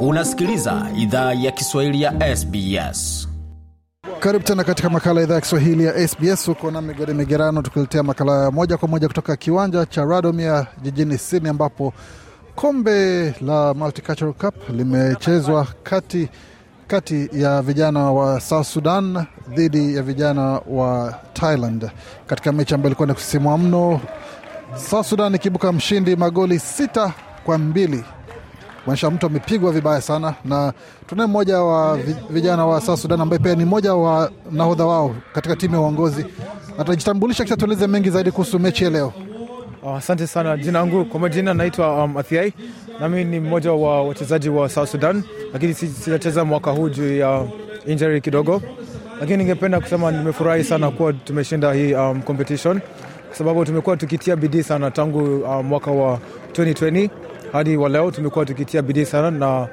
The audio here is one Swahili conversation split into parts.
Unasikiliza idhaa ya Kiswahili ya SBS. Karibu tena katika makala idhaa ya Kiswahili ya SBS. Huko na Migode Migerano tukiletea makala moja kwa moja kutoka kiwanja cha Radomia jijini Sydney, ambapo kombe la Multicultural Cup limechezwa kati kati ya vijana wa South Sudan dhidi ya vijana wa Thailand katika mechi ambayo ilikuwa ni kusisimua mno, South Sudan ikibuka mshindi magoli sita kwa mbili kuonyesha mtu amepigwa vibaya sana, na tunaye mmoja wa vijana wa South Sudan ambaye pia ni mmoja wa nahodha wao katika timu ya uongozi. Atajitambulisha kisha tueleze mengi zaidi kuhusu mechi ya leo. Asante uh, sana. Jina langu kwa majina naitwa um, Athiai, nami ni mmoja wa wachezaji wa South Sudan, lakini sijacheza mwaka huu juu ya injury kidogo, lakini ningependa kusema nimefurahi sana kuwa tumeshinda hii um, competition kwa sababu tumekuwa tukitia bidii sana tangu um, mwaka wa 2020 hadi wa leo tumekuwa tukitia bidii sana na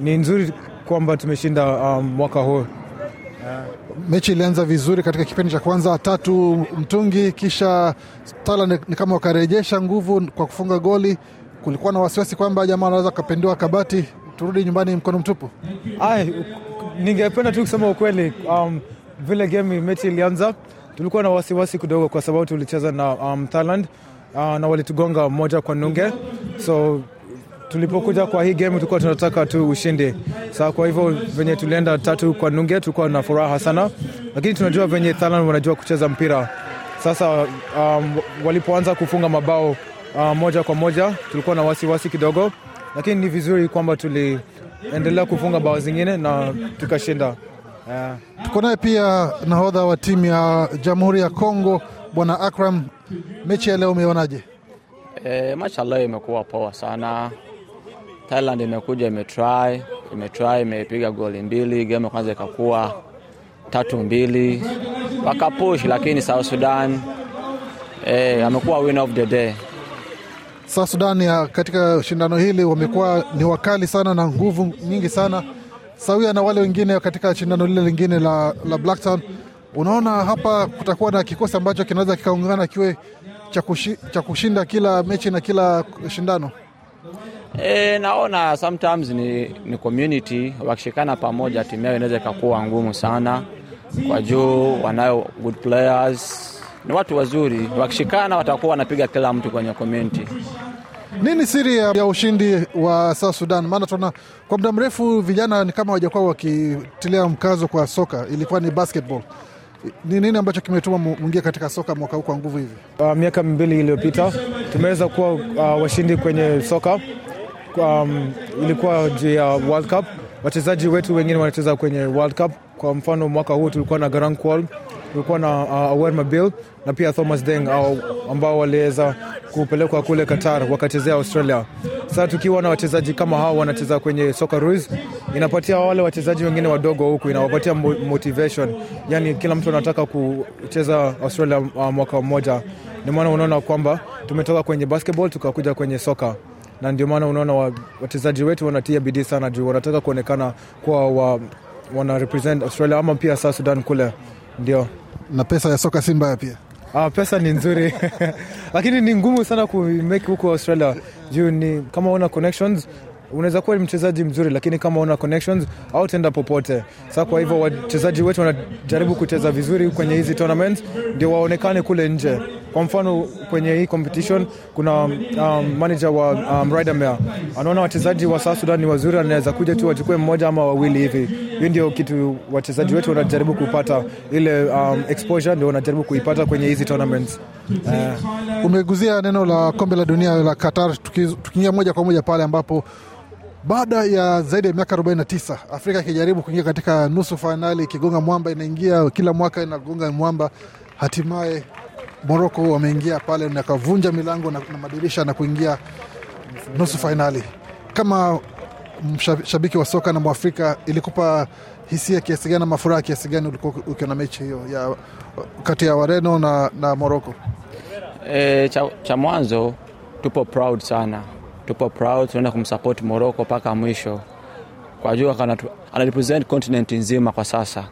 ni nzuri kwamba tumeshinda um, mwaka huu. Mechi ilianza vizuri katika kipindi cha kwanza tatu mtungi, kisha Thailand ni kama wakarejesha nguvu kwa kufunga goli. Kulikuwa na wasiwasi kwamba jamaa wanaweza kapendiwa kabati, turudi nyumbani mkono mtupu. Ai, ningependa tu kusema ukweli, um, vile game mechi ilianza tulikuwa na wasiwasi kidogo kwa sababu tulicheza na um, Thailand uh, na walitugonga moja kwa nunge, so tulipokuja kwa hii game tulikuwa tunataka tu ushindi. Sa kwa hivyo venye tulienda tatu kwa nunge tulikuwa na furaha sana, lakini tunajua venye Thailand wanajua kucheza mpira. Sasa um, walipoanza kufunga mabao uh, moja kwa moja tulikuwa na wasiwasi wasi kidogo, lakini ni vizuri kwamba tuliendelea kufunga bao zingine na tukashinda. Uh, Tuko naye pia nahodha wa timu ya Jamhuri ya Kongo Bwana Akram. Mechi ya leo umeonaje? E, mashallah imekuwa poa sana. Thailand imekuja imetry imetry imepiga goli mbili, game kwanza ikakuwa tatu mbili, wakapush, lakini South Sudan eh, amekuwa win of the day. South Sudan ya katika shindano hili wamekuwa ni wakali sana na nguvu nyingi sana sawia na wale wengine katika shindano lile lingine la, la Blacktown. Unaona hapa kutakuwa na kikosi ambacho kinaweza kikaungana kiwe cha kushi, kushinda kila mechi na kila shindano. E, naona sometimes ni, ni community wakishikana pamoja, timu yao inaweza ikakuwa ngumu sana kwa juu wanayo good players, ni watu wazuri, wakishikana watakuwa wanapiga kila mtu kwenye community. Nini siri ya, ushindi wa South Sudan? Maana tunaona kwa muda mrefu vijana ni kama hawajakuwa wakitilia mkazo kwa soka, ilikuwa ni basketball. Ni nini ambacho kimetuma mwingie katika soka mwaka huu kwa nguvu hivi? Uh, miaka miwili iliyopita tumeweza kuwa uh, washindi kwenye soka. Um, ilikuwa juu ya World Cup. Wachezaji wetu wengine wanacheza kwenye World Cup. Kwa mfano mwaka huu tulikuwa na Garang Kwal, tulikuwa na uh, Awer Mabil na pia Thomas Deng au ambao waliweza kupelekwa kule Qatar wakachezea Australia. Sasa tukiwa na wachezaji kama hao wanacheza kwenye Socceroos, inapatia wale wachezaji wengine wadogo huku, inawapatia motivation, yani kila mtu anataka kucheza Australia uh, mwaka mmoja. Ndio maana unaona kwamba tumetoka kwenye basketball tukakuja kwenye soka na ndio maana unaona wachezaji wetu wanatia bidii sana juu wanataka kuonekana kuwa wa, wana represent Australia ama pia South Sudan kule, ndio. Na pesa ya soka si mbaya pia. Ah, pesa ni nzuri lakini ni ngumu sana kumake huko Australia juu ni kama una connections unaweza kuwa mchezaji mzuri lakini kama una connections au tenda popote. Sasa kwa hivyo wachezaji wetu wanajaribu kucheza vizuri kwenye hizi tournaments ndio waonekane kule nje. Kwa mfano kwenye hii competition kuna um, manager wa um, Rydermere anaona wachezaji wa South Sudan ni wazuri, anaweza kuja tu wachukue mmoja ama wawili hivi. Hiyo ndio kitu wachezaji wetu wanajaribu kupata, ile um, exposure ndio wanajaribu kuipata kwenye hizi tournaments. Uh, umeguzia neno la kombe la dunia la Qatar, tukiingia moja kwa moja pale ambapo baada ya zaidi ya miaka 49 Afrika ikijaribu kuingia katika nusu fainali, ikigonga mwamba, inaingia kila mwaka inagonga mwamba, hatimaye Moroko wameingia pale na kavunja milango na, na madirisha na kuingia nusu fainali. Kama mshabiki wa soka na Mwafrika, ilikupa hisia kiasi gani ama furaha kiasi gani ulikuwa ukiona mechi hiyo ya kati ya Wareno na, na Moroko? E, cha, cha mwanzo tupo proud sana. Tupo proud, tunaenda kumsupport Moroko mpaka mwisho. Kwa jua anarepresent continent nzima kwa sasa.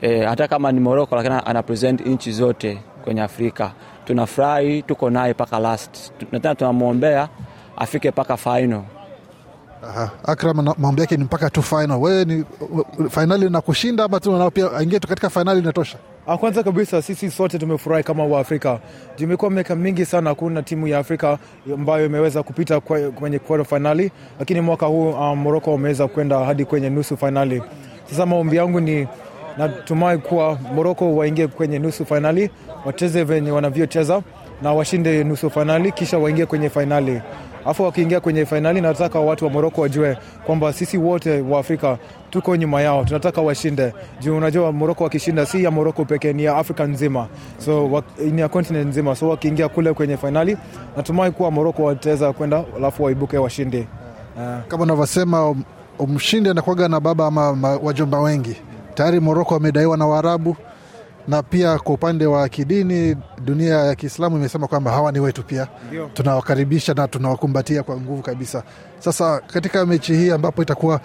E, hata kama ni Moroko lakini anarepresent nchi zote kwenye Afrika. Tunafurahi, tuko naye mpaka last, na tena tunamwombea afike mpaka final. Aha. Akram maombi yake ni mpaka tu final. Wewe ni fainali na kushinda ama tu nao pia aingie tu katika fainali inatosha? Ah, Kwanza kabisa sisi sote tumefurahi kama Waafrika. Imekuwa miaka mingi sana hakuna timu ya Afrika ambayo imeweza kupita kwenye quarter finali, lakini mwaka huu um, Morocco wameweza kwenda hadi kwenye nusu finali. Sasa maombi yangu ni natumai kuwa Moroko waingie kwenye nusu fainali, wacheze venye wanavyocheza na washinde nusu fainali, kisha waingie kwenye fainali. Alafu wakiingia kwenye fainali, nataka watu wa Moroko wajue kwamba sisi wote wa Afrika tuko nyuma yao, tunataka washinde. Juu unajua Moroko wakishinda si ya Moroko pekee, ni ya Afrika nzima, so ni ya continent nzima. So wakiingia kule kwenye fainali, natumai kuwa Moroko wataweza kwenda, alafu waibuke washindi. Kama unavyosema um- mshindi anakuwaga na baba ama wajomba wengi. Tayari Moroko wamedaiwa na Waarabu na pia kwa upande wa kidini, dunia ya Kiislamu imesema kwamba hawa ni wetu pia, tunawakaribisha na tunawakumbatia kwa nguvu kabisa. Sasa katika mechi hii ambapo itakuwa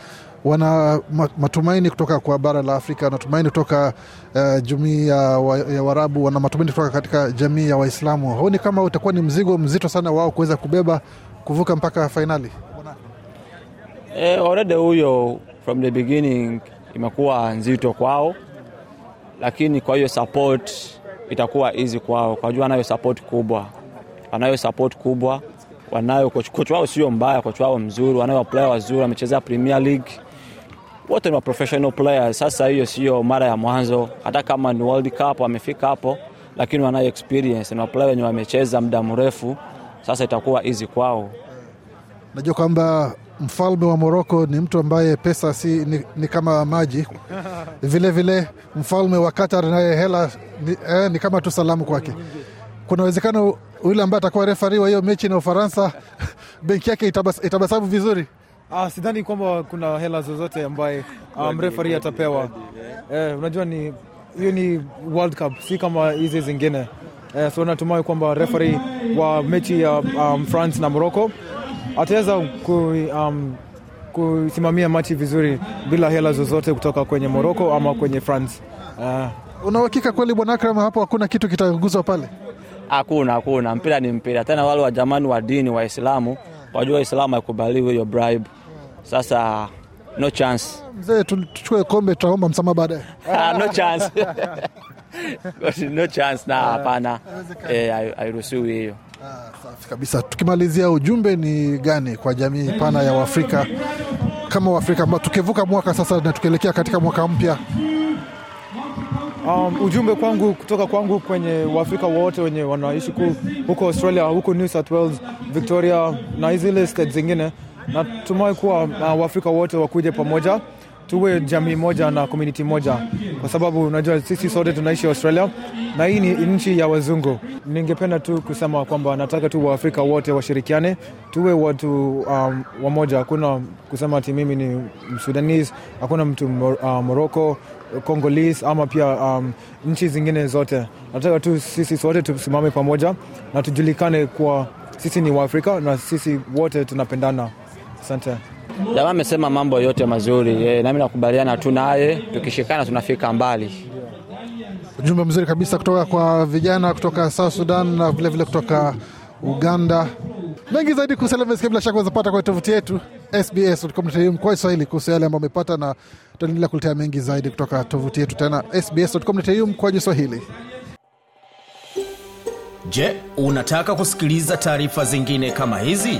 wana matumaini kutoka kwa bara la Afrika, wanatumaini kutoka uh, jamii ya, wa, ya Waarabu, wana matumaini kutoka katika jamii ya Waislamu. Huoni kama utakuwa ni mzigo mzito sana wao kuweza kubeba kuvuka mpaka fainali? Eh, already huyo from the beginning imekuwa nzito kwao, lakini kwa hiyo support itakuwa easy kwao, kwa jua wanayo support kubwa, wanayo support kubwa, wanayo coach wao sio mbaya, kocha wao mzuri, wanayo player wazuri, amechezea Premier League, wote ni professional players. Sasa hiyo sio mara ya mwanzo, hata kama ni World Cup wamefika hapo, lakini wanayo experience. Na player wenye wamecheza muda mrefu, sasa itakuwa easy kwao. Najua kwamba mfalme wa Moroko ni mtu ambaye pesa si ni, ni kama maji. Vilevile vile mfalme wa Qatar naye hela ni, eh, ni kama tu salamu kwake. Kuna uwezekano yule ambaye atakuwa refari wa hiyo mechi na Ufaransa benki yake itabas, itabasamu vizuri. Ah, sidhani kwamba kuna hela zozote ambaye um, referee atapewa. Eh, unajua ni hiyo ni World Cup, si kama hizi zingine. Eh, so natumai kwamba refari wa mechi ya um, France na Morocco ataweza ku, um, kusimamia machi vizuri bila hela zozote kutoka kwenye Moroko ama kwenye France. Uh, unauhakika kweli bwana Akram, hapo hakuna kitu kitaguzwa pale? Hakuna, hakuna. Mpira ni mpira. Tena wale wajamani wa dini Waislamu wajua Waislamu haikubaliwi hiyo bribe. Sasa no chance. Mzee, tu- tuchukue kombe, tutaomba msamaha baadaye. Ah, no chance. no chance na hapana. Eh, hairuhusiwi hiyo. Safi kabisa. Tukimalizia, ujumbe ni gani kwa jamii pana ya Waafrika? Kama Waafrika ambao tukivuka mwaka sasa na tukielekea katika mwaka mpya. Um, ujumbe kwangu kutoka kwangu kwenye Waafrika wote wenye wanaishi huko Australia, huko New South Wales, Victoria na hizi zile state zingine, natumai kuwa uh, Waafrika wote wakuje pamoja, tuwe jamii moja na community moja, kwa sababu unajua sisi sote tunaishi Australia na hii ni nchi ya wazungu. Ningependa tu kusema kwamba nataka tu Waafrika wote washirikiane, tuwe watu um, wamoja. Hakuna kusema ati mimi ni Msudanese, hakuna mtu uh, Morocco Congolese ama pia um, nchi zingine zote. Nataka tu sisi sote tusimame pamoja na tujulikane kuwa sisi ni Waafrika na sisi wote tunapendana. Asante. Jamaa amesema mambo yote mazuri. e, nami nakubaliana tu naye. Tukishikana tunafika mbali. Ujumbe mzuri kabisa kutoka kwa vijana kutoka South Sudan na vilevile vile kutoka Uganda. Mengi zaidi kuhusu yale umesikia bila shaka unazapata kwenye tovuti yetu sbs.com.au kwa Kiswahili kuhusu yale ambayo umepata, na tutaendelea kuletea mengi zaidi kutoka tovuti yetu tena sbs.com.au kwa Kiswahili. Je, unataka kusikiliza taarifa zingine kama hizi?